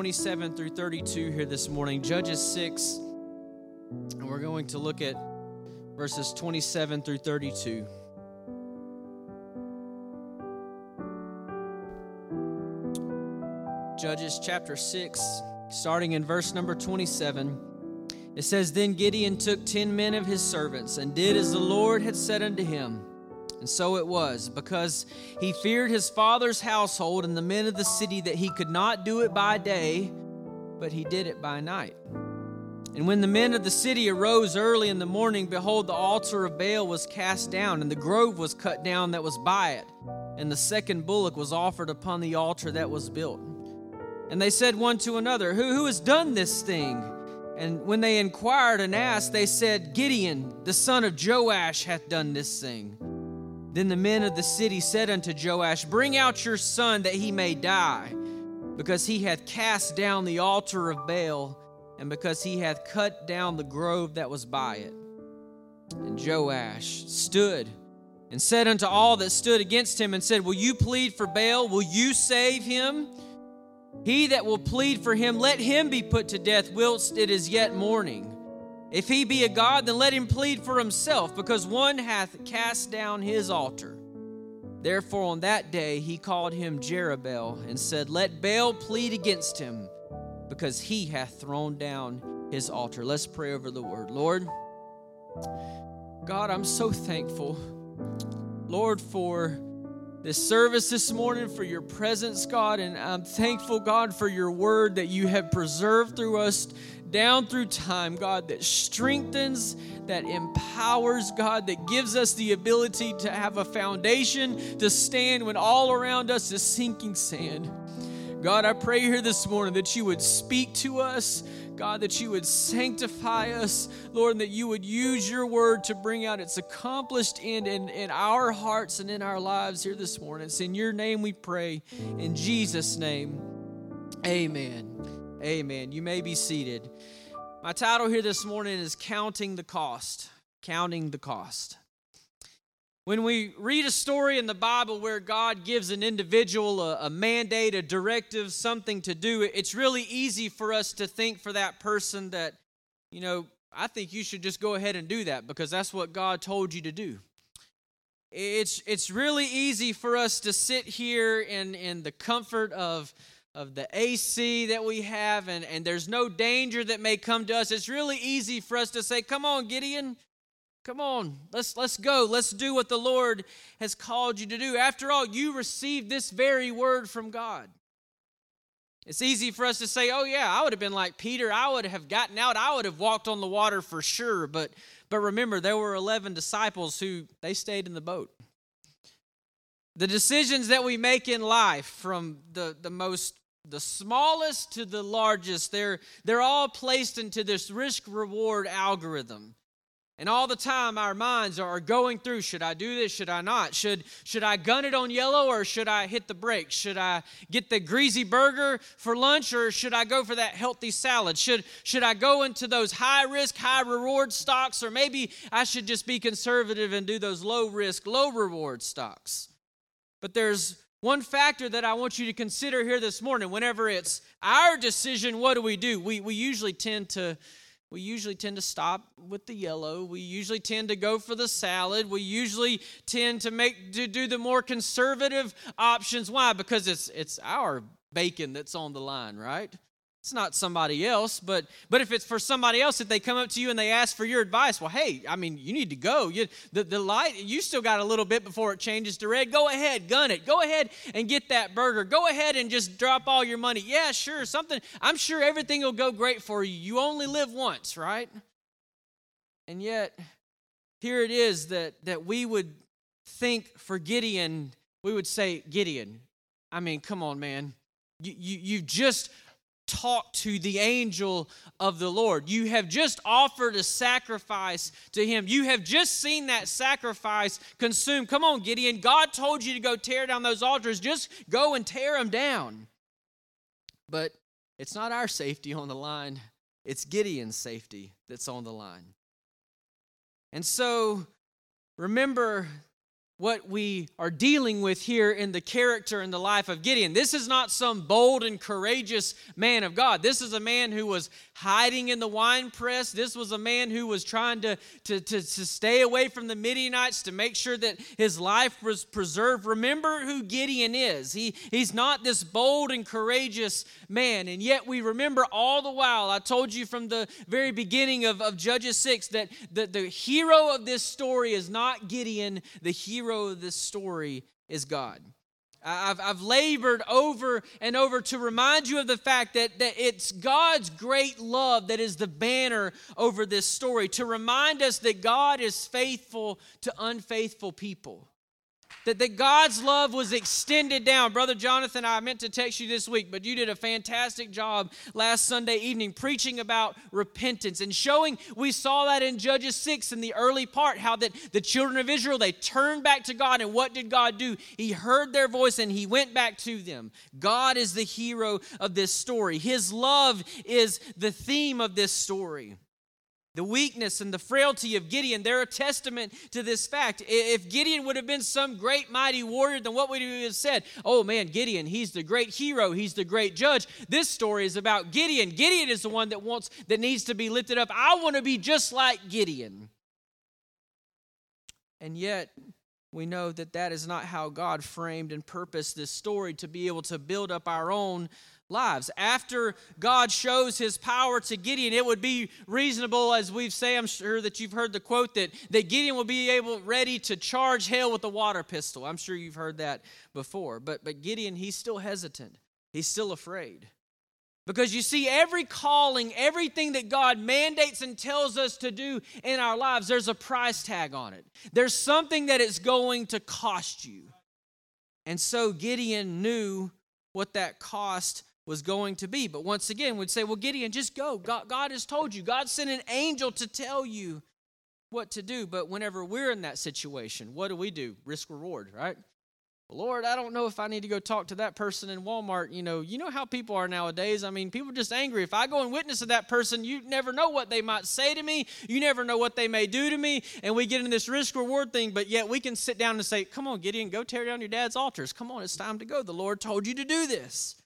27 through 32 here this morning, Judges 6, and we're going to look at verses 27 through 32. Judges chapter 6, starting in verse number 27. It says, Then Gideon took ten men of his servants and did as the Lord had said unto him. And so it was, because he feared his father's household and the men of the city, that he could not do it by day, but he did it by night. And when the men of the city arose early in the morning, behold, the altar of Baal was cast down, and the grove was cut down that was by it, and the second bullock was offered upon the altar that was built. And they said one to another, Who, who has done this thing? And when they inquired and asked, they said, Gideon, the son of Joash, hath done this thing. Then the men of the city said unto Joash, Bring out your son that he may die, because he hath cast down the altar of Baal, and because he hath cut down the grove that was by it. And Joash stood and said unto all that stood against him, and said, Will you plead for Baal? Will you save him? He that will plead for him, let him be put to death whilst it is yet morning. If he be a God, then let him plead for himself, because one hath cast down his altar. Therefore, on that day he called him Jerubbaal, and said, Let Baal plead against him, because he hath thrown down his altar. Let's pray over the word. Lord, God, I'm so thankful, Lord, for this service this morning, for your presence, God. And I'm thankful, God, for your word that you have preserved through us down through time, God, that strengthens, that empowers, God, that gives us the ability to have a foundation to stand when all around us is sinking sand. God, I pray here this morning that you would speak to us, God, that you would sanctify us, Lord, and that you would use your word to bring out its accomplished end in, in our hearts and in our lives here this morning. It's in your name we pray. In Jesus' name, amen. Amen. You may be seated. My title here this morning is Counting the Cost. Counting the Cost. When we read a story in the Bible where God gives an individual a, a, mandate, a directive, something to do, it's really easy for us to think for that person that, you know, I think you should just go ahead and do that because that's what God told you to do. It's, it's really easy for us to sit here in, in the comfort of, of the AC that we have, and, and there's no danger that may come to us. It's really easy for us to say, Come on, Gideon, Come on, let's let's go. Let's do what the Lord has called you to do. After all, you received this very word from God. It's easy for us to say, "Oh yeah, I would have been like Peter. I would have gotten out. I would have walked on the water for sure." But but remember, there were 11 disciples who they stayed in the boat. The decisions that we make in life from the the most the smallest to the largest, they're they're all placed into this risk reward algorithm. And all the time our minds are going through should I do this? Should I not? Should, should I gun it on yellow or should I hit the brakes? Should I get the greasy burger for lunch or should I go for that healthy salad? Should, should I go into those high risk, high reward stocks or maybe I should just be conservative and do those low risk, low reward stocks? But there's one factor that I want you to consider here this morning. Whenever it's our decision, what do we do? We, we usually tend to we usually tend to stop with the yellow. We usually tend to go for the salad. We usually tend to make to do the more conservative options. Why? Because it's it's our bacon that's on the line, right? It's not somebody else, but but if it's for somebody else, if they come up to you and they ask for your advice, well, hey, I mean, you need to go. You, the, the light, you still got a little bit before it changes to red. Go ahead, gun it. Go ahead and get that burger. Go ahead and just drop all your money. Yeah, sure, something. I'm sure everything will go great for you. You only live once, right? And yet, here it is that that we would think for Gideon, we would say, Gideon, I mean, come on, man. You, you, you've just talk to the angel of the Lord. You have just offered a sacrifice to him. You have just seen that sacrifice consumed. Come on, Gideon. God told you to go tear down those altars. Just go and tear them down. But it's not our safety on the line, it's Gideon's safety that's on the line. And so remember what we are dealing with here in the character and the life of Gideon. This is not some bold and courageous man of God. This is a man who was hiding in the wine press. This was a man who was trying to, to, to, to, stay away from the Midianites to make sure that his life was preserved. Remember who Gideon is. He, he's not this bold and courageous man. And yet we remember all the while, I told you from the very beginning of, of Judges 6 that the, the hero of this story is not Gideon, the hero hero of this story is God. I've, I've labored over and over to remind you of the fact that, that it's God's great love that is the banner over this story, to remind us that God is faithful to unfaithful people that, that God's love was extended down. Brother Jonathan, I meant to text you this week, but you did a fantastic job last Sunday evening preaching about repentance and showing we saw that in Judges 6 in the early part, how that the children of Israel, they turned back to God. And what did God do? He heard their voice and he went back to them. God is the hero of this story. His love is the theme of this story. The weakness and the frailty of Gideon, they're a testament to this fact. If Gideon would have been some great mighty warrior, then what would he have said? Oh man, Gideon, he's the great hero, he's the great judge. This story is about Gideon. Gideon is the one that wants that needs to be lifted up. I want to be just like Gideon. And yet, we know that that is not how God framed and purposed this story to be able to build up our own lives. After God shows his power to Gideon, it would be reasonable, as we've say, I'm sure that you've heard the quote that, that Gideon will be able ready to charge hell with a water pistol. I'm sure you've heard that before. But but Gideon, he's still hesitant. He's still afraid. Because you see, every calling, everything that God mandates and tells us to do in our lives, there's a price tag on it. There's something that it's going to cost you. And so Gideon knew what that cost was going to be. But once again, we'd say, well, Gideon, just go. God, God has told you. God sent an angel to tell you what to do. But whenever we're in that situation, what do we do? Risk reward, right? Lord, I don't know if I need to go talk to that person in Walmart. You know, you know how people are nowadays. I mean, people are just angry. If I go and witness to that person, you never know what they might say to me. You never know what they may do to me. And we get in this risk reward thing, but yet we can sit down and say, Come on, Gideon, go tear down your dad's altars. Come on, it's time to go. The Lord told you to do this.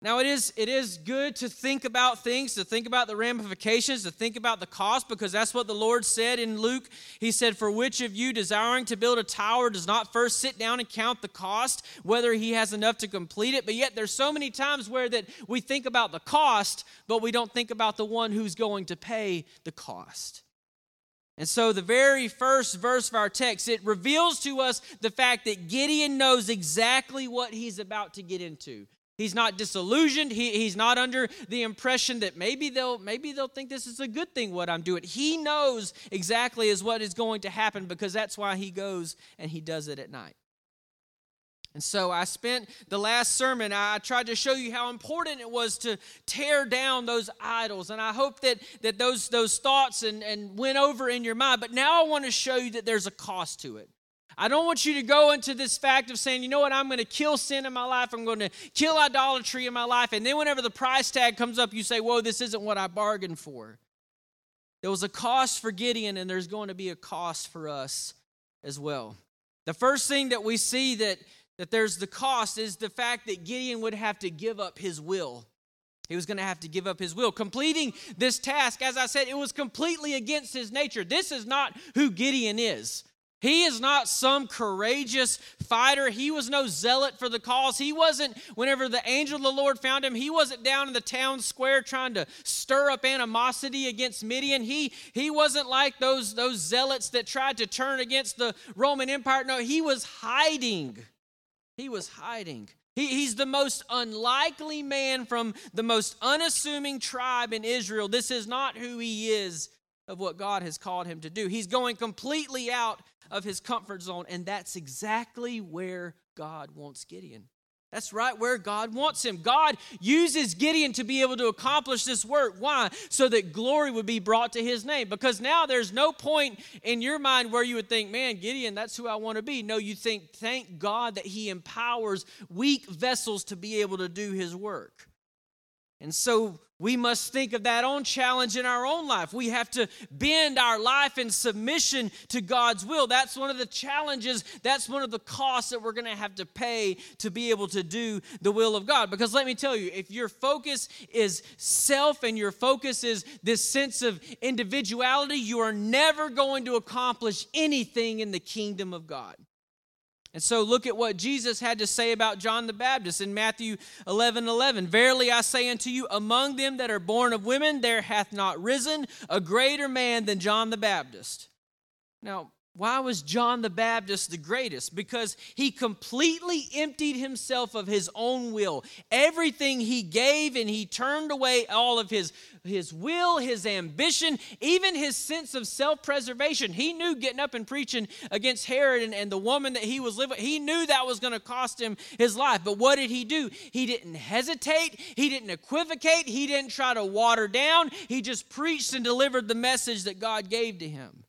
Now, it is, it is good to think about things, to think about the ramifications, to think about the cost, because that's what the Lord said in Luke. He said, For which of you desiring to build a tower does not first sit down and count the cost, whether he has enough to complete it? But yet, there's so many times where that we think about the cost, but we don't think about the one who's going to pay the cost. And so, the very first verse of our text, it reveals to us the fact that Gideon knows exactly what he's about to get into. He's not disillusioned. He, he's not under the impression that maybe they'll maybe they'll think this is a good thing what I'm doing. He knows exactly is what is going to happen because that's why he goes and he does it at night. And so I spent the last sermon, I tried to show you how important it was to tear down those idols. And I hope that, that those, those thoughts and, and went over in your mind. But now I want to show you that there's a cost to it. I don't want you to go into this fact of saying, you know what, I'm going to kill sin in my life, I'm going to kill idolatry in my life. And then whenever the price tag comes up, you say, whoa, this isn't what I bargained for. There was a cost for Gideon, and there's going to be a cost for us as well. The first thing that we see that, that there's the cost is the fact that Gideon would have to give up his will. He was going to have to give up his will. Completing this task, as I said, it was completely against his nature. This is not who Gideon is. He is not some courageous fighter. He was no zealot for the cause. He wasn't, whenever the angel of the Lord found him, he wasn't down in the town square trying to stir up animosity against Midian. He, he wasn't like those, those zealots that tried to turn against the Roman Empire. No, he was hiding. He was hiding. He, he's the most unlikely man from the most unassuming tribe in Israel. This is not who he is of what God has called him to do. He's going completely out of his comfort zone, and that's exactly where God wants Gideon. That's right where God wants him. God uses Gideon to be able to accomplish this work. Why? So that glory would be brought to his name. Because now there's no point in your mind where you would think, man, Gideon, that's who I want to be. No, you think, thank God that he empowers weak vessels to be able to do his work. And so we must think of that own challenge in our own life. We have to bend our life in submission to God's will. That's one of the challenges, that's one of the costs that we're going to have to pay to be able to do the will of God. Because let me tell you, if your focus is self and your focus is this sense of individuality, you are never going to accomplish anything in the kingdom of God. And so look at what Jesus had to say about John the Baptist in Matthew 11 11. Verily I say unto you, among them that are born of women, there hath not risen a greater man than John the Baptist. Now, why was John the Baptist the greatest? Because he completely emptied himself of his own will. Everything he gave, and he turned away all of his, his will, his ambition, even his sense of self preservation. He knew getting up and preaching against Herod and, and the woman that he was living he knew that was going to cost him his life. But what did he do? He didn't hesitate, he didn't equivocate, he didn't try to water down. He just preached and delivered the message that God gave to him.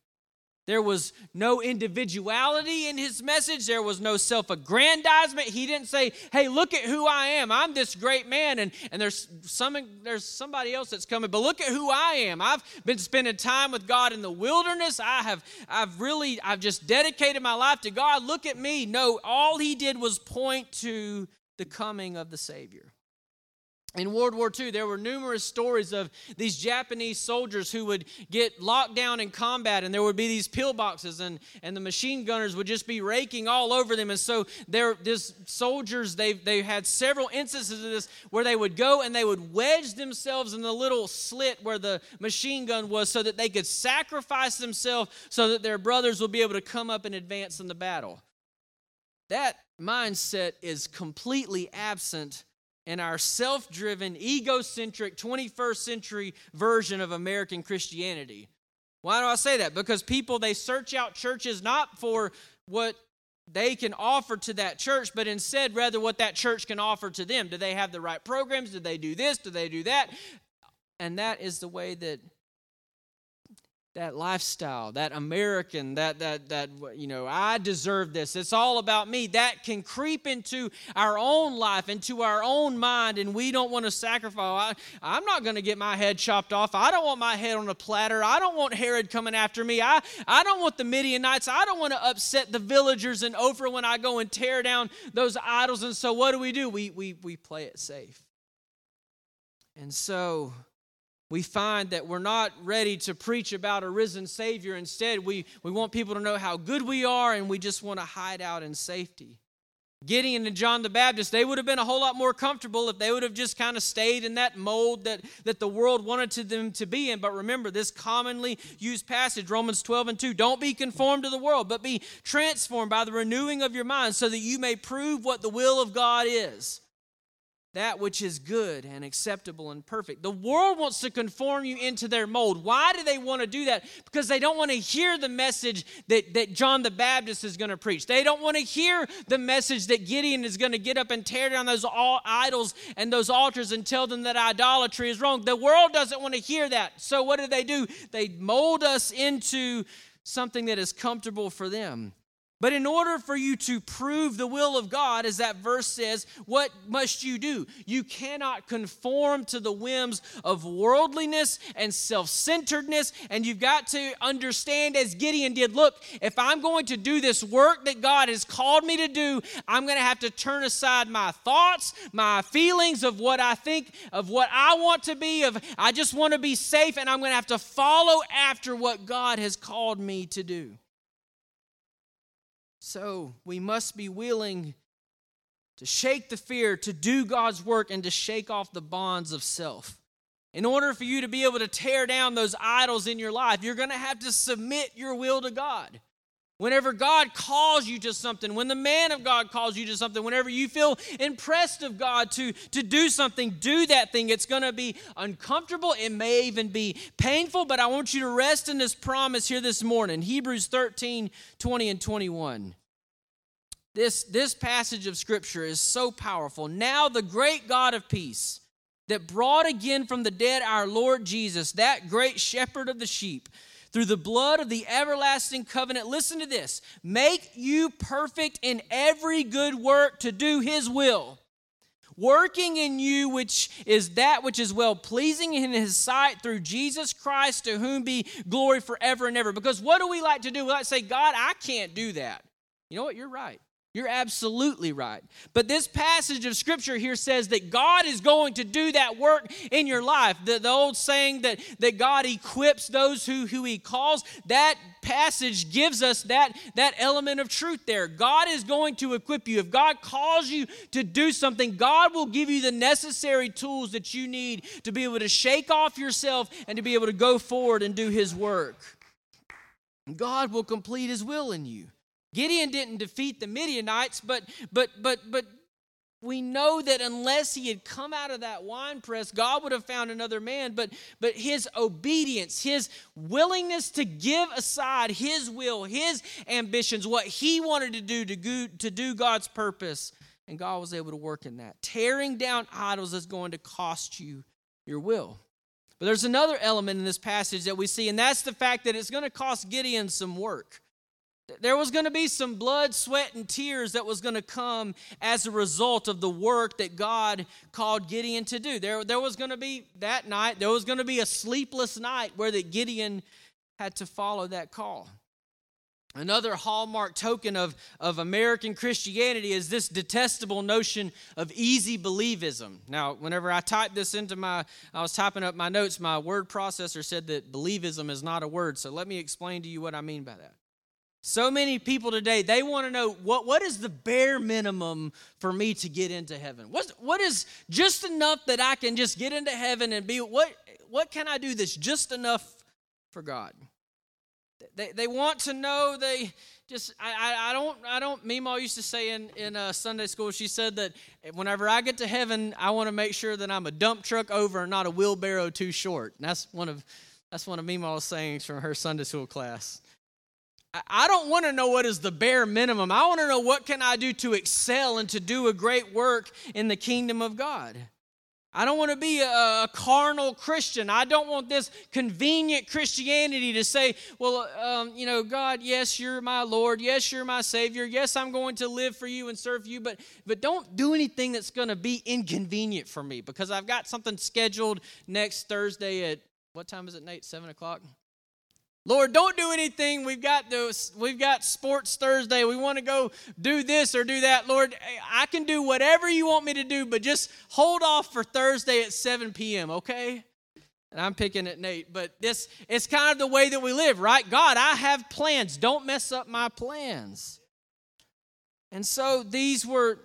There was no individuality in his message. There was no self aggrandizement. He didn't say, Hey, look at who I am. I'm this great man. And, and there's, some, there's somebody else that's coming, but look at who I am. I've been spending time with God in the wilderness. I have, I've really, I've just dedicated my life to God. Look at me. No, all he did was point to the coming of the Savior. In World War II, there were numerous stories of these Japanese soldiers who would get locked down in combat, and there would be these pillboxes, and, and the machine gunners would just be raking all over them. And so, there, these soldiers, they, they had several instances of this where they would go and they would wedge themselves in the little slit where the machine gun was so that they could sacrifice themselves so that their brothers would be able to come up and advance in the battle. That mindset is completely absent and our self driven, egocentric 21st century version of American Christianity. Why do I say that? Because people, they search out churches not for what they can offer to that church, but instead, rather, what that church can offer to them. Do they have the right programs? Do they do this? Do they do that? And that is the way that that lifestyle, that American, that that that you know, I deserve this. It's all about me. That can creep into our own life, into our own mind, and we don't want to sacrifice. I, I'm not going to get my head chopped off. I don't want my head on a platter. I don't want Herod coming after me. I I don't want the Midianites. I don't want to upset the villagers in Ophrah when I go and tear down those idols. And so, what do we do? We we we play it safe. And so we find that we're not ready to preach about a risen Savior. Instead, we, we want people to know how good we are and we just want to hide out in safety. Gideon and John the Baptist, they would have been a whole lot more comfortable if they would have just kind of stayed in that mold that, that the world wanted to them to be in. But remember, this commonly used passage, Romans 12 and 2, don't be conformed to the world, but be transformed by the renewing of your mind so that you may prove what the will of God is that which is good and acceptable and perfect. The world wants to conform you into their mold. Why do they want to do that? Because they don't want to hear the message that, that John the Baptist is going to preach. They don't want to hear the message that Gideon is going to get up and tear down those idols and those altars and tell them that idolatry is wrong. The world doesn't want to hear that. So what do they do? They mold us into something that is comfortable for them. But in order for you to prove the will of God, as that verse says, what must you do? You cannot conform to the whims of worldliness and self centeredness. And you've got to understand, as Gideon did look, if I'm going to do this work that God has called me to do, I'm going to have to turn aside my thoughts, my feelings of what I think, of what I want to be, of I just want to be safe, and I'm going to have to follow after what God has called me to do. So we must be willing to shake the fear, to do God's work, and to shake off the bonds of self. In order for you to be able to tear down those idols in your life, you're going to have to submit your will to God. Whenever God calls you to something, when the man of God calls you to something, whenever you feel impressed of God to, to do something, do that thing. It's going to be uncomfortable. It may even be painful, but I want you to rest in this promise here this morning Hebrews 13 20 and 21. This, this passage of Scripture is so powerful. Now, the great God of peace that brought again from the dead our Lord Jesus, that great shepherd of the sheep, through the blood of the everlasting covenant. Listen to this make you perfect in every good work to do his will, working in you, which is that which is well pleasing in his sight through Jesus Christ, to whom be glory forever and ever. Because what do we like to do? We like to say, God, I can't do that. You know what? You're right. You're absolutely right. But this passage of scripture here says that God is going to do that work in your life. The, the old saying that, that God equips those who, who he calls, that passage gives us that, that element of truth there. God is going to equip you. If God calls you to do something, God will give you the necessary tools that you need to be able to shake off yourself and to be able to go forward and do his work. God will complete his will in you. Gideon didn't defeat the Midianites, but but but but we know that unless he had come out of that wine press, God would have found another man. But but his obedience, his willingness to give aside his will, his ambitions, what he wanted to do to go, to do God's purpose, and God was able to work in that. Tearing down idols is going to cost you your will. But there's another element in this passage that we see, and that's the fact that it's going to cost Gideon some work. There was going to be some blood, sweat, and tears that was going to come as a result of the work that God called Gideon to do. There, there was going to be that night, there was going to be a sleepless night where that Gideon had to follow that call. Another hallmark token of, of American Christianity is this detestable notion of easy believism. Now, whenever I typed this into my, I was typing up my notes, my word processor said that believism is not a word. So let me explain to you what I mean by that. So many people today, they want to know what, what is the bare minimum for me to get into heaven? What's, what is just enough that I can just get into heaven and be, what, what can I do that's just enough for God? They, they want to know, they just, I, I don't, I don't, Mima used to say in, in uh, Sunday school, she said that whenever I get to heaven, I want to make sure that I'm a dump truck over and not a wheelbarrow too short. And that's one of, that's one of Mima's sayings from her Sunday school class. I don't want to know what is the bare minimum. I want to know what can I do to excel and to do a great work in the kingdom of God. I don't want to be a, a carnal Christian. I don't want this convenient Christianity to say, well, um, you know, God, yes, you're my Lord. Yes, you're my Savior. Yes, I'm going to live for you and serve you, but, but don't do anything that's going to be inconvenient for me because I've got something scheduled next Thursday at, what time is it, Nate? Seven o'clock? Lord, don't do anything. We've got those, we've got sports Thursday. We want to go do this or do that. Lord, I can do whatever you want me to do, but just hold off for Thursday at 7 p.m., okay? And I'm picking at Nate, but this it's kind of the way that we live, right? God, I have plans. Don't mess up my plans. And so these were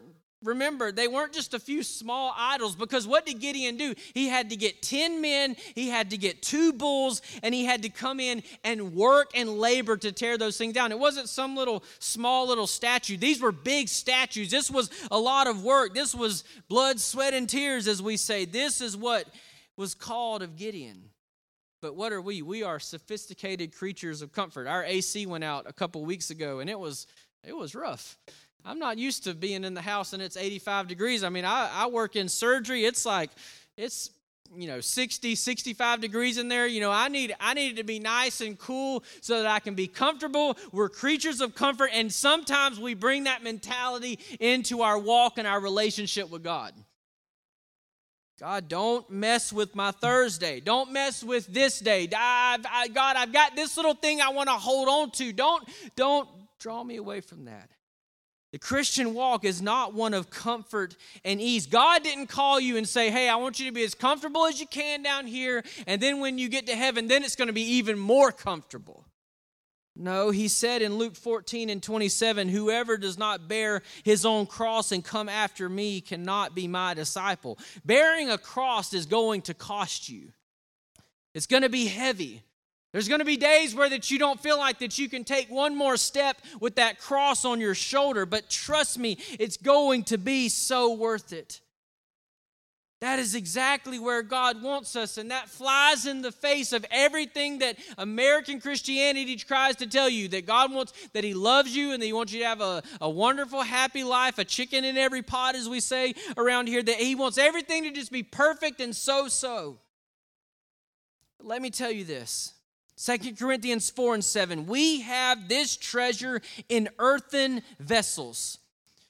remember, they weren't just a few small idols because what did Gideon do? He had to get 10 men, he had to get two bulls, and he had to come in and work and labor to tear those things down. It wasn't some little small little statue. These were big statues. This was a lot of work. This was blood, sweat, and tears, as we say. This is what was called of Gideon. But what are we? We are sophisticated creatures of comfort. Our AC went out a couple weeks ago and it was it was rough. I'm not used to being in the house and it's 85 degrees. I mean, I, I work in surgery. It's like, it's, you know 60 65 degrees in there you know i need i need it to be nice and cool so that i can be comfortable we're creatures of comfort and sometimes we bring that mentality into our walk and our relationship with god God, don't mess with my Thursday. Don't mess with this day. I, I, God, I've got this little thing I want to hold on to. Don't, don't draw me away from that. The Christian walk is not one of comfort and ease. God didn't call you and say, Hey, I want you to be as comfortable as you can down here, and then when you get to heaven, then it's going to be even more comfortable. No, he said in Luke 14 and 27 Whoever does not bear his own cross and come after me cannot be my disciple. Bearing a cross is going to cost you, it's going to be heavy. There's going to be days where that you don't feel like that you can take one more step with that cross on your shoulder, but trust me, it's going to be so worth it. That is exactly where God wants us, and that flies in the face of everything that American Christianity tries to tell you that God wants, that He loves you, and that He wants you to have a, a wonderful, happy life, a chicken in every pot, as we say around here, that He wants everything to just be perfect and so so. Let me tell you this Second Corinthians 4 and 7. We have this treasure in earthen vessels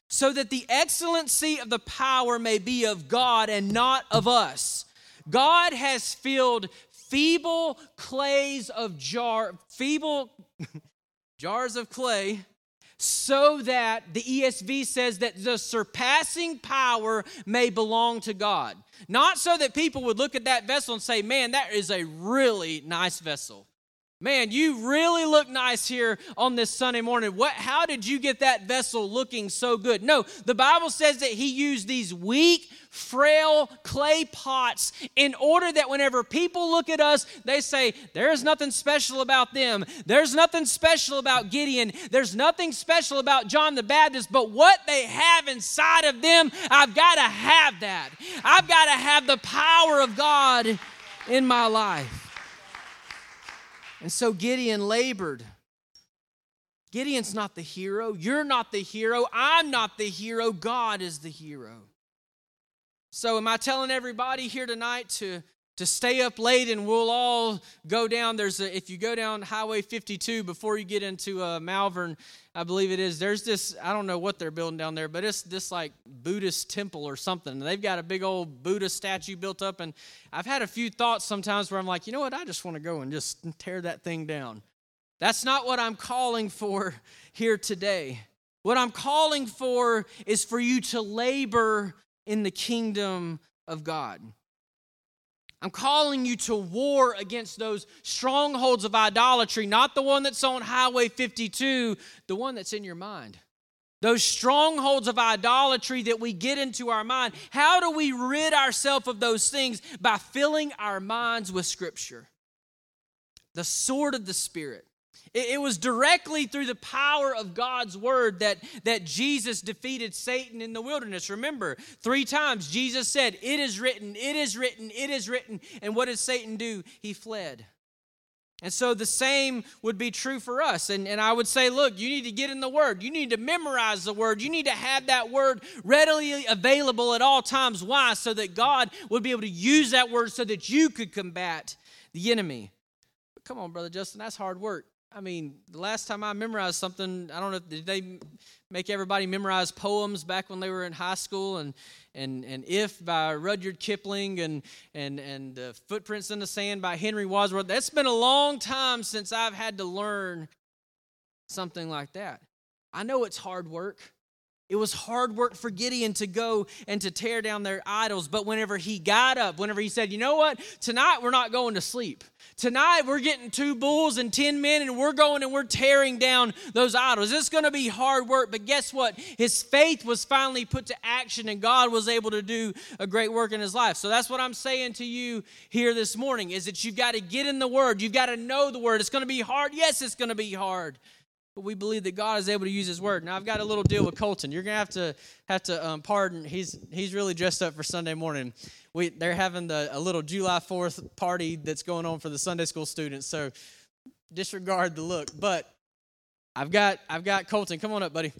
so that the excellency of the power may be of God and not of us. God has filled feeble clays of jar, feeble jars of clay, so that the ESV says that the surpassing power may belong to God. Not so that people would look at that vessel and say, man, that is a really nice vessel. Man, you really look nice here on this Sunday morning. What how did you get that vessel looking so good? No, the Bible says that he used these weak, frail clay pots in order that whenever people look at us, they say, There's nothing special about them. There's nothing special about Gideon. There's nothing special about John the Baptist, but what they have inside of them, I've got to have that. I've got to have the power of God in my life. And so Gideon labored. Gideon's not the hero. You're not the hero. I'm not the hero. God is the hero. So, am I telling everybody here tonight to, to stay up late and we'll all go down? There's a, if you go down Highway 52 before you get into uh, Malvern, I believe it is. There's this, I don't know what they're building down there, but it's this like Buddhist temple or something. They've got a big old Buddha statue built up. And I've had a few thoughts sometimes where I'm like, you know what? I just want to go and just tear that thing down. That's not what I'm calling for here today. What I'm calling for is for you to labor in the kingdom of God. I'm calling you to war against those strongholds of idolatry, not the one that's on Highway 52, the one that's in your mind. Those strongholds of idolatry that we get into our mind. How do we rid ourselves of those things? By filling our minds with Scripture, the sword of the Spirit. It, was directly through the power of God's word that, that Jesus defeated Satan in the wilderness. Remember, three times Jesus said, It is written, it is written, it is written. And what did Satan do? He fled. And so the same would be true for us. And, and I would say, look, you need to get in the Word. You need to memorize the Word. You need to have that Word readily available at all times. Why? So that God would be able to use that Word so that you could combat the enemy. But come on, Brother Justin, that's hard work. I mean, the last time I memorized something, I don't know, did they make everybody memorize poems back when they were in high school? And and and If by Rudyard Kipling and and and uh, Footprints in the Sand by Henry Wadsworth. That's been a long time since I've had to learn something like that. I know it's hard work. It was hard work for Gideon to go and to tear down their idols. But whenever he got up, whenever he said, You know what? Tonight we're not going to sleep. Tonight we're getting two bulls and 10 men and we're going and we're tearing down those idols. It's going to be hard work. But guess what? His faith was finally put to action and God was able to do a great work in his life. So that's what I'm saying to you here this morning is that you've got to get in the Word. You've got to know the Word. It's going to be hard. Yes, it's going to be hard but we believe that God is able to use His word. Now I've got a little deal with Colton. You're gonna have to have to um, pardon. He's he's really dressed up for Sunday morning. We they're having the, a little July Fourth party that's going on for the Sunday school students. So disregard the look. But I've got I've got Colton. Come on up, buddy.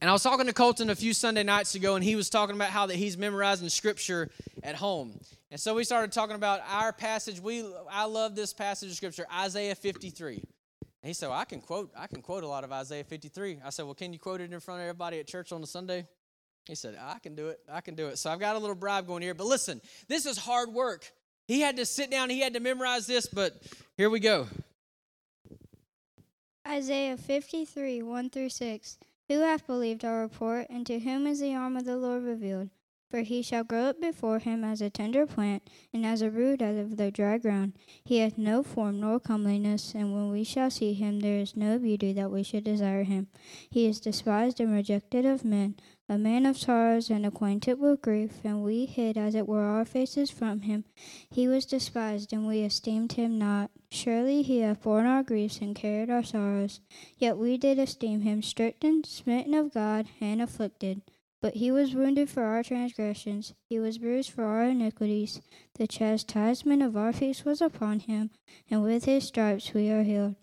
And I was talking to Colton a few Sunday nights ago, and he was talking about how that he's memorizing scripture at home. And so we started talking about our passage. We I love this passage of scripture, Isaiah 53. And he said, well, I can quote, I can quote a lot of Isaiah 53. I said, Well, can you quote it in front of everybody at church on a Sunday? He said, I can do it. I can do it. So I've got a little bribe going here. But listen, this is hard work. He had to sit down, he had to memorize this, but here we go. Isaiah 53, 1 through 6. Who hath believed our report, and to whom is the arm of the Lord revealed? For he shall grow up before him as a tender plant, and as a root out of the dry ground. He hath no form nor comeliness, and when we shall see him, there is no beauty that we should desire him. He is despised and rejected of men, a man of sorrows and acquainted with grief, and we hid as it were our faces from him. He was despised, and we esteemed him not. Surely he hath borne our griefs and carried our sorrows. Yet we did esteem him stricken, smitten of God, and afflicted. But he was wounded for our transgressions, he was bruised for our iniquities. The chastisement of our peace was upon him, and with his stripes we are healed.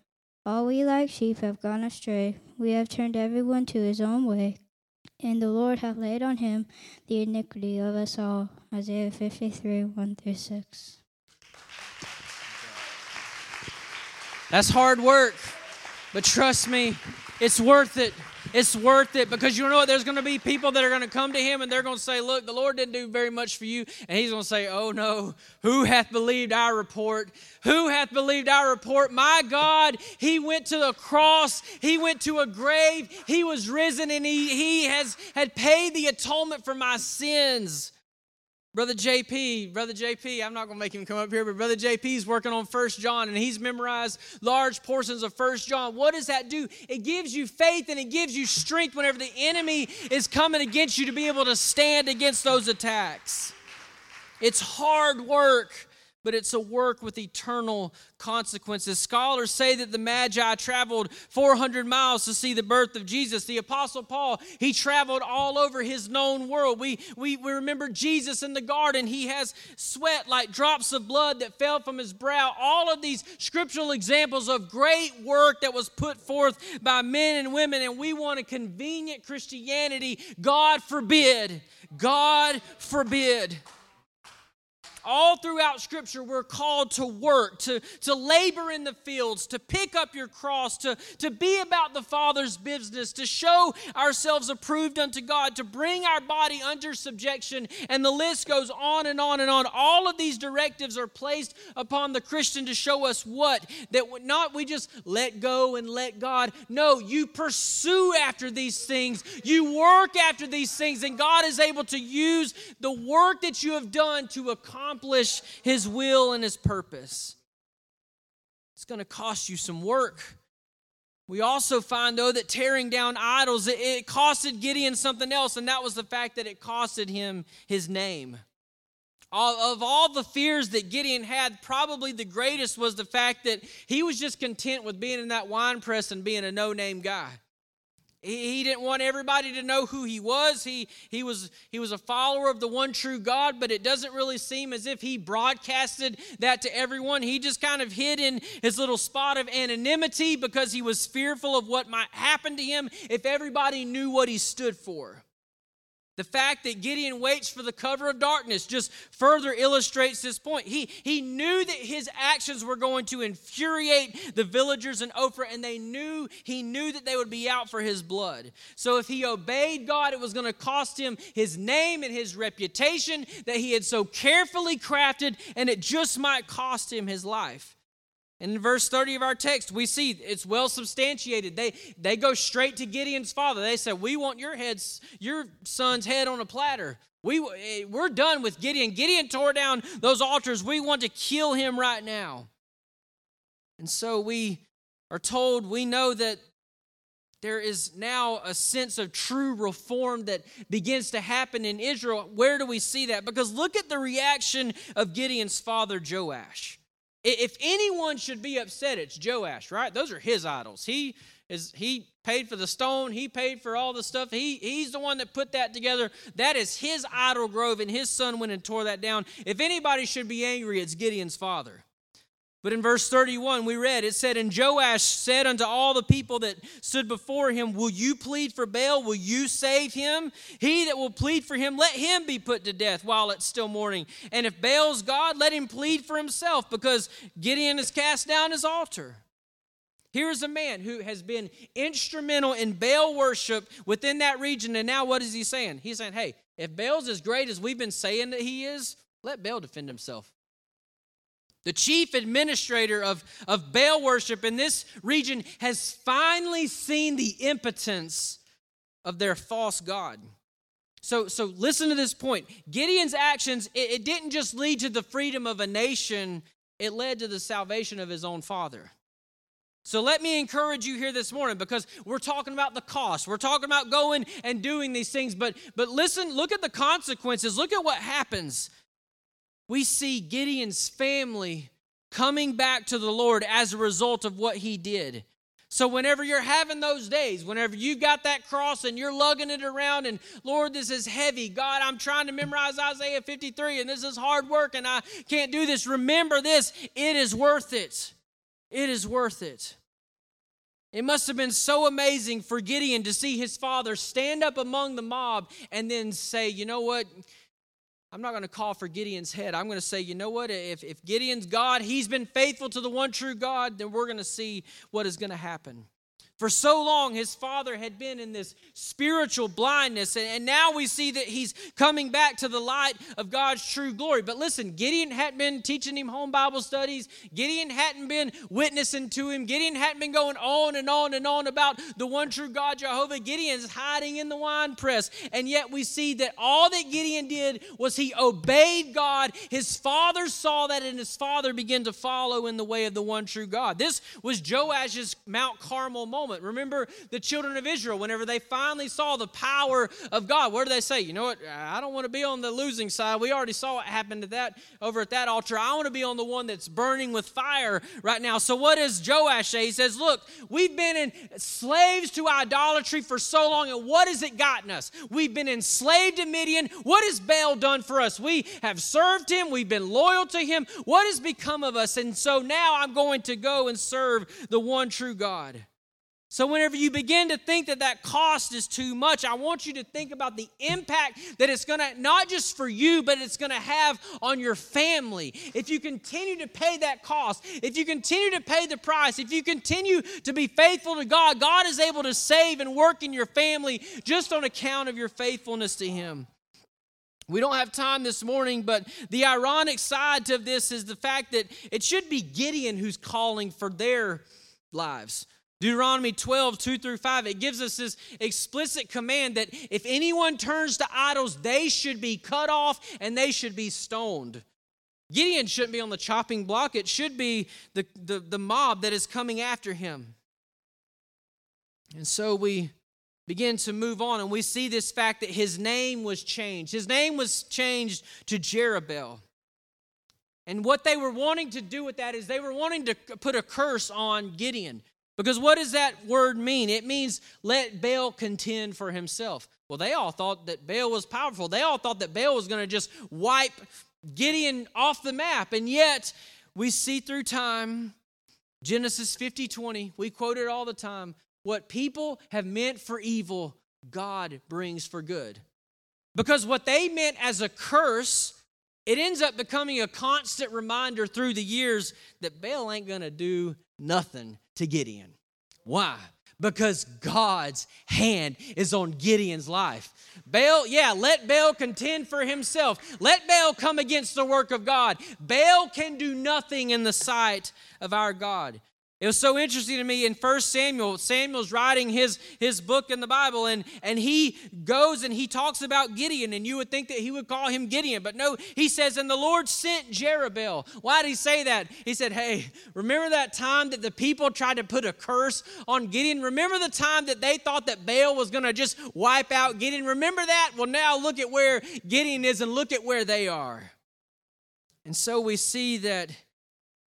All we like sheep have gone astray, we have turned every one to his own way, and the Lord hath laid on him the iniquity of us all. Isaiah 53 1 through 6. That's hard work, but trust me, it's worth it It's worth it because you know what? There's going to be people that are going to come to him and they're going to say, Look, the Lord didn't do very much for you. And he's going to say, Oh no, who hath believed our report? Who hath believed our report? My God, he went to the cross, he went to a grave, he was risen, and he, he has had paid the atonement for my sins. Brother JP, Brother JP, I'm not going to make him come up here, but Brother JP is working on First John and he's memorized large portions of First John. What does that do? It gives you faith and it gives you strength whenever the enemy is coming against you to be able to stand against those attacks. It's hard work but it's a work with eternal consequences. Scholars say that the Magi traveled 400 miles to see the birth of Jesus. The Apostle Paul, he traveled all over his known world. We, we, we remember Jesus in the garden. He has sweat like drops of blood that fell from his brow. All of these scriptural examples of great work that was put forth by men and women, and we want a convenient Christianity. God forbid. God forbid all throughout Scripture, we're called to work, to, to labor in the fields, to pick up your cross, to, to be about the Father's business, to show ourselves approved unto God, to bring our body under subjection. And the list goes on and on and on. All of these directives are placed upon the Christian to show us what? That not we just let go and let God. No, you pursue after these things, you work after these things, and God is able to use the work that you have done to accomplish accomplish His will and His purpose. It's going to cost you some work. We also find, though, that tearing down idols, it, it costed Gideon something else, and that was the fact that it costed him his name. All, of all the fears that Gideon had, probably the greatest was the fact that he was just content with being in that wine press and being a no name guy. He, didn't want everybody to know who he was. He, he, was. he was a follower of the one true God, but it doesn't really seem as if he broadcasted that to everyone. He just kind of hid in his little spot of anonymity because he was fearful of what might happen to him if everybody knew what he stood for. The fact that Gideon waits for the cover of darkness just further illustrates this point. He, he knew that his actions were going to infuriate the villagers in Ophrah, and they knew he knew that they would be out for his blood. So if he obeyed God, it was going to cost him his name and his reputation that he had so carefully crafted, and it just might cost him his life. And in verse 30 of our text, we see it's well substantiated. They, they go straight to Gideon's father. They said, We want your heads, your son's head on a platter. We, eh, we're done with Gideon. Gideon tore down those altars. We want to kill him right now. And so we are told, we know that there is now a sense of true reform that begins to happen in Israel. Where do we see that? Because look at the reaction of Gideon's father, Joash. If anyone should be upset, it's Joash, right? Those are his idols. He is he paid for the stone, he paid for all the stuff. He he's the one that put that together. That is his idol grove, and his son went and tore that down. If anybody should be angry, it's Gideon's father. But in verse 31, we read, it said, And Joash said unto all the people that stood before him, Will you plead for Baal? Will you save him? He that will plead for him, let him be put to death while it's still morning. And if Baal's God, let him plead for himself, because Gideon has cast down his altar. Here is a man who has been instrumental in Baal worship within that region. And now what is he saying? He's saying, Hey, if Baal's as great as we've been saying that he is, let Baal defend himself. The chief administrator of, of Baal worship in this region has finally seen the impotence of their false God. So, so listen to this point. Gideon's actions, it, it didn't just lead to the freedom of a nation, it led to the salvation of his own father. So let me encourage you here this morning because we're talking about the cost. We're talking about going and doing these things, but but listen, look at the consequences. Look at what happens we see Gideon's family coming back to the Lord as a result of what he did. So, whenever you're having those days, whenever you've got that cross and you're lugging it around, and Lord, this is heavy. God, I'm trying to memorize Isaiah 53, and this is hard work, and I can't do this. Remember this it is worth it. It is worth it. It must have been so amazing for Gideon to see his father stand up among the mob and then say, You know what? I'm not going to call for Gideon's head. I'm going to say, you know what? If, if Gideon's God, he's been faithful to the one true God, then we're going to see what is going to happen. For so long, his father had been in this spiritual blindness, and now we see that he's coming back to the light of God's true glory. But listen, Gideon hadn't been teaching him home Bible studies, Gideon hadn't been witnessing to him, Gideon hadn't been going on and on and on about the one true God, Jehovah. Gideon's hiding in the wine press, and yet we see that all that Gideon did was he obeyed God. His father saw that, and his father began to follow in the way of the one true God. This was Joash's Mount Carmel moment moment. Remember the children of Israel, whenever they finally saw the power of God, what did they say? You know what? Uh, I don't want to be on the losing side. We already saw what happened to that over at that altar. I want to be on the one that's burning with fire right now. So what does Joash say? He says, Look, we've been in slaves to idolatry for so long, and what has it gotten us? We've been enslaved to Midian. What has Baal done for us? We have served him, we've been loyal to him. What has become of us? And so now I'm going to go and serve the one true God. So, whenever you begin to think that that cost is too much, I want you to think about the impact that it's going to, not just for you, but it's going to have on your family. If you continue to pay that cost, if you continue to pay the price, if you continue to be faithful to God, God is able to save and work in your family just on account of your faithfulness to Him. We don't have time this morning, but the ironic side to this is the fact that it should be Gideon who's calling for their lives. Deuteronomy 12, 2 through 5, it gives us this explicit command that if anyone turns to idols, they should be cut off and they should be stoned. Gideon shouldn't be on the chopping block, it should be the, the, the mob that is coming after him. And so we begin to move on, and we see this fact that his name was changed. His name was changed to Jerubbaal. And what they were wanting to do with that is they were wanting to put a curse on Gideon. Because what does that word mean? It means let Baal contend for himself. Well, they all thought that Baal was powerful. They all thought that Baal was going to just wipe Gideon off the map. And yet, we see through time, Genesis 50 20, we quote it all the time what people have meant for evil, God brings for good. Because what they meant as a curse, it ends up becoming a constant reminder through the years that Baal ain't going to do nothing to Gideon. Why? Because God's hand is on Gideon's life. Baal, yeah, let Baal contend for himself. Let Baal come against the work of God. Baal can do nothing in the sight of our God. It was so interesting to me in First Samuel. Samuel's writing his, his book in the Bible, and, and he goes and he talks about Gideon, and you would think that he would call him Gideon, but no, he says, And the Lord sent Jerubbaal. Why did he say that? He said, Hey, remember that time that the people tried to put a curse on Gideon? Remember the time that they thought that Baal was going to just wipe out Gideon? Remember that? Well, now look at where Gideon is and look at where they are. And so we see that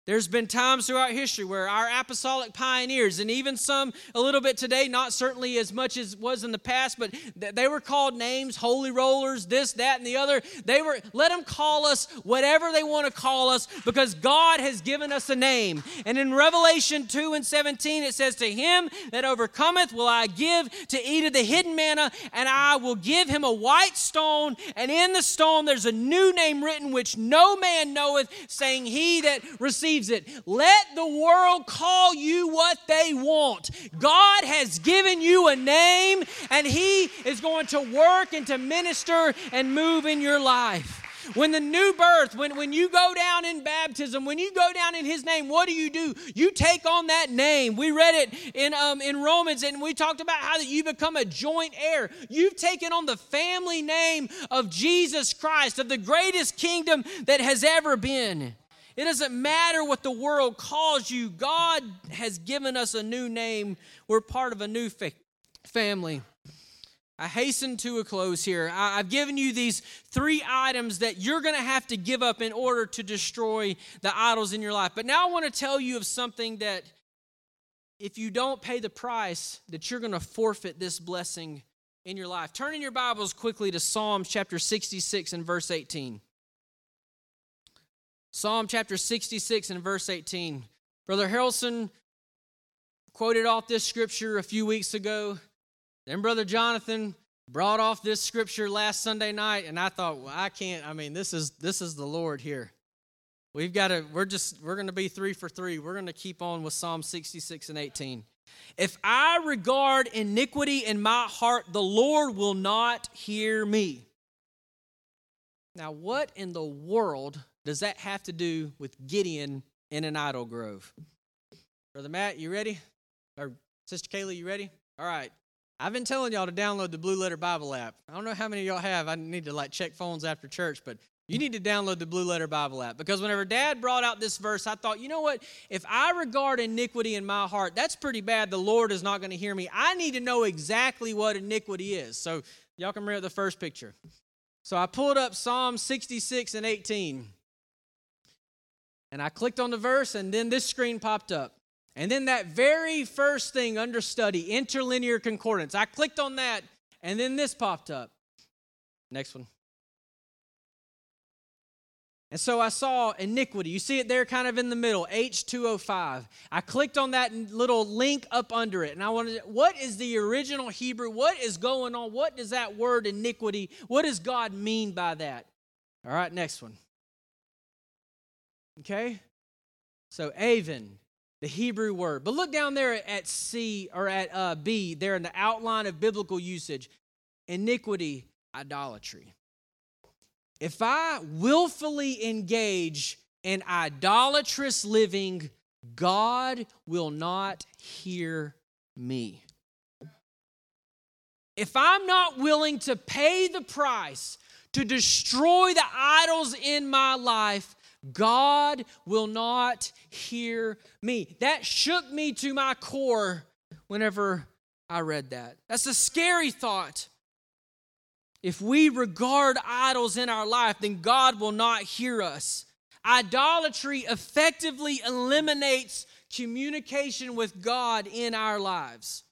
there's been times throughout history where our apostolic pioneers, and even some a little bit today, not certainly as much as was in the past, but they were called names, holy rollers, this, that, and the other. They were, let them call us whatever they want to call us because God has given us a name. And in Revelation 2 and 17, it says, To him that overcometh will I give to eat of the hidden manna, and I will give him a white stone, and in the stone there's a new name written which no man knoweth, saying, He that receives it. Let the world call you what they want. God has given you a name, and He is going to work and to minister and move in your life. When the new birth, when, when you go down in baptism, when you go down in his name, what do you do? You take on that name. We read it in, um, in Romans and we talked about how that you become a joint heir. You've taken on the family name of Jesus Christ, of the greatest kingdom that has ever been. It doesn't matter what the world calls you, God has given us a new name. We're part of a new fa- family. I hasten to a close here. I, have given you these three items that you're going to have to give up in order to destroy the idols in your life. But now I want to tell you of something that if you don't pay the price, that you're going to forfeit this blessing in your life. Turn in your Bibles quickly to Psalms chapter 66 and verse 18. Psalm chapter 66 and verse 18. Brother Harrelson quoted off this scripture a few weeks ago. Then Brother Jonathan brought off this scripture last Sunday night, and I thought, well, I can't. I mean, this is this is the Lord here. We've got to. We're just. We're going to be three for three. We're going to keep on with Psalm 66 and 18. If I regard iniquity in my heart, the Lord will not hear me. Now, what in the world does that have to do with Gideon in an idol grove? Brother Matt, you ready? Or Sister Kaylee, you ready? All right. I've been telling y'all to download the Blue Letter Bible app. I don't know how many y'all have. I need to like check phones after church, but you need to download the Blue Letter Bible app because whenever dad brought out this verse, I thought, you know what? If I regard iniquity in my heart, that's pretty bad. The Lord is not going to hear me. I need to know exactly what iniquity is. So, y'all can read the first picture. So, I pulled up Psalm 66 and 18. And I clicked on the verse, and then this screen popped up. And then that very first thing under study, interlinear concordance, I clicked on that, and then this popped up. Next one. And so I saw iniquity. You see it there kind of in the middle, H205. I clicked on that little link up under it and I wanted what is the original Hebrew? What is going on? What does that word iniquity, what does God mean by that? All right, next one. Okay? So Avon, the Hebrew word. But look down there at C or at uh, B, there in the outline of biblical usage. Iniquity, idolatry. If I willfully engage in idolatrous living, God will not hear me. If I'm not willing to pay the price to destroy the idols in my life, God will not hear me. That shook me to my core whenever I read that. That's a scary thought. If we regard idols in our life, then God will not hear us. Idolatry effectively eliminates communication with God in our lives.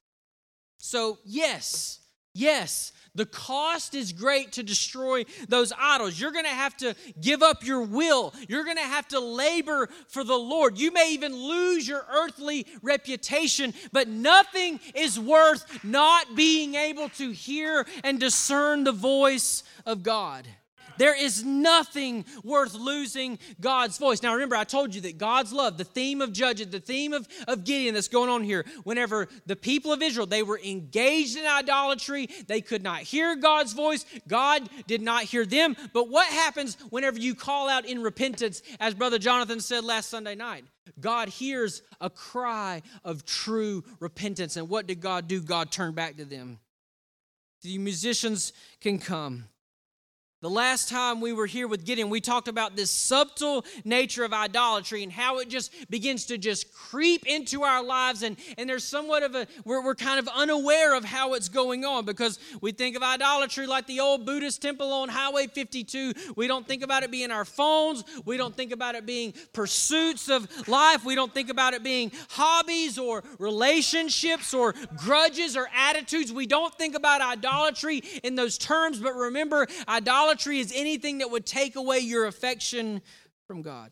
So, yes, yes, the cost is great to destroy those idols. You're going to have to give up your will. You're going to have to labor for the Lord. You may even lose your earthly reputation, but nothing is worth not being able to hear and discern the voice of God. There is nothing worth losing God's voice. Now, remember, I told you that God's love, the theme of Judges, the theme of, of Gideon that's going on here, whenever the people of Israel, they were engaged in idolatry, they could not hear God's voice. God did not hear them. But what happens whenever you call out in repentance, as Brother Jonathan said last Sunday night? God hears a cry of true repentance. And what did God do? God turned back to them. The musicians can come. The last time we were here with Gideon, we talked about this subtle nature of idolatry and how it just begins to just creep into our lives. And, and there's somewhat of a, we're, we're kind of unaware of how it's going on because we think of idolatry like the old Buddhist temple on Highway 52. We don't think about it being our phones. We don't think about it being pursuits of life. We don't think about it being hobbies or relationships or grudges or attitudes. We don't think about idolatry in those terms, but remember, idolatry Idolatry is anything that would take away your affection from God.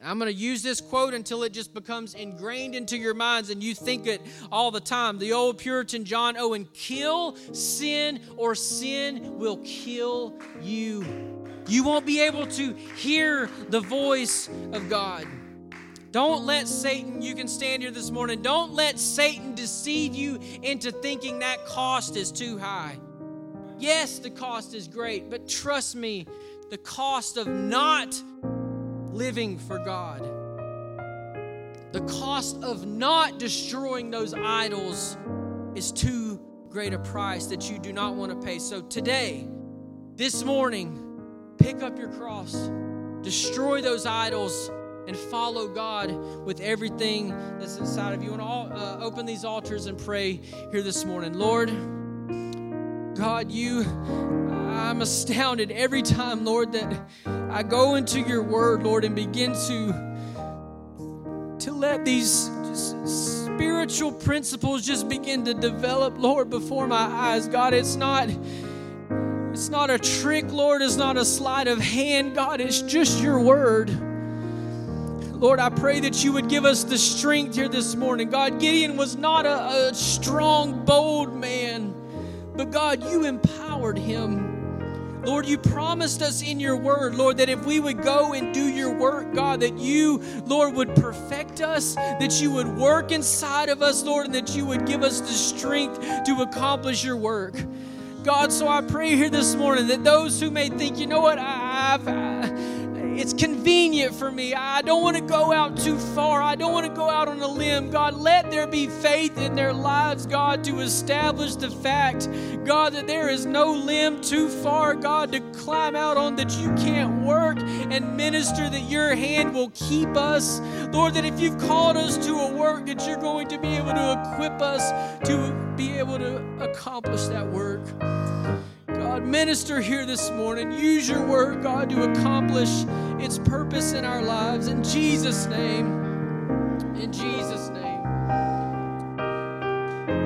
I'm going to use this quote until it just becomes ingrained into your minds and you think it all the time. The old Puritan John Owen kill sin or sin will kill you. You won't be able to hear the voice of God. Don't let Satan, you can stand here this morning, don't let Satan deceive you into thinking that cost is too high. Yes, the cost is great, but trust me, the cost of not living for God, the cost of not destroying those idols is too great a price that you do not want to pay. So today, this morning, pick up your cross, destroy those idols, and follow God with everything that's inside of you. And I'll uh, open these altars and pray here this morning. Lord, God, you, I'm astounded every time, Lord, that I go into your word, Lord, and begin to, to let these spiritual principles just begin to develop, Lord, before my eyes. God, it's not. It's not a trick, Lord. It's not a sleight of hand, God. It's just your word. Lord, I pray that you would give us the strength here this morning. God, Gideon was not a, a strong, bold man. But God, you empowered him. Lord, you promised us in your word, Lord, that if we would go and do your work, God, that you, Lord, would perfect us, that you would work inside of us, Lord, and that you would give us the strength to accomplish your work. God, so I pray here this morning that those who may think, you know what, I've. I, it's convenient for me. I don't want to go out too far. I don't want to go out on a limb. God, let there be faith in their lives, God, to establish the fact, God, that there is no limb too far, God, to climb out on that you can't work and minister, that your hand will keep us. Lord, that if you've called us to a work, that you're going to be able to equip us to be able to accomplish that work. God, minister here this morning. Use your word, God, to accomplish its purpose in our lives. In Jesus' name. In Jesus' name.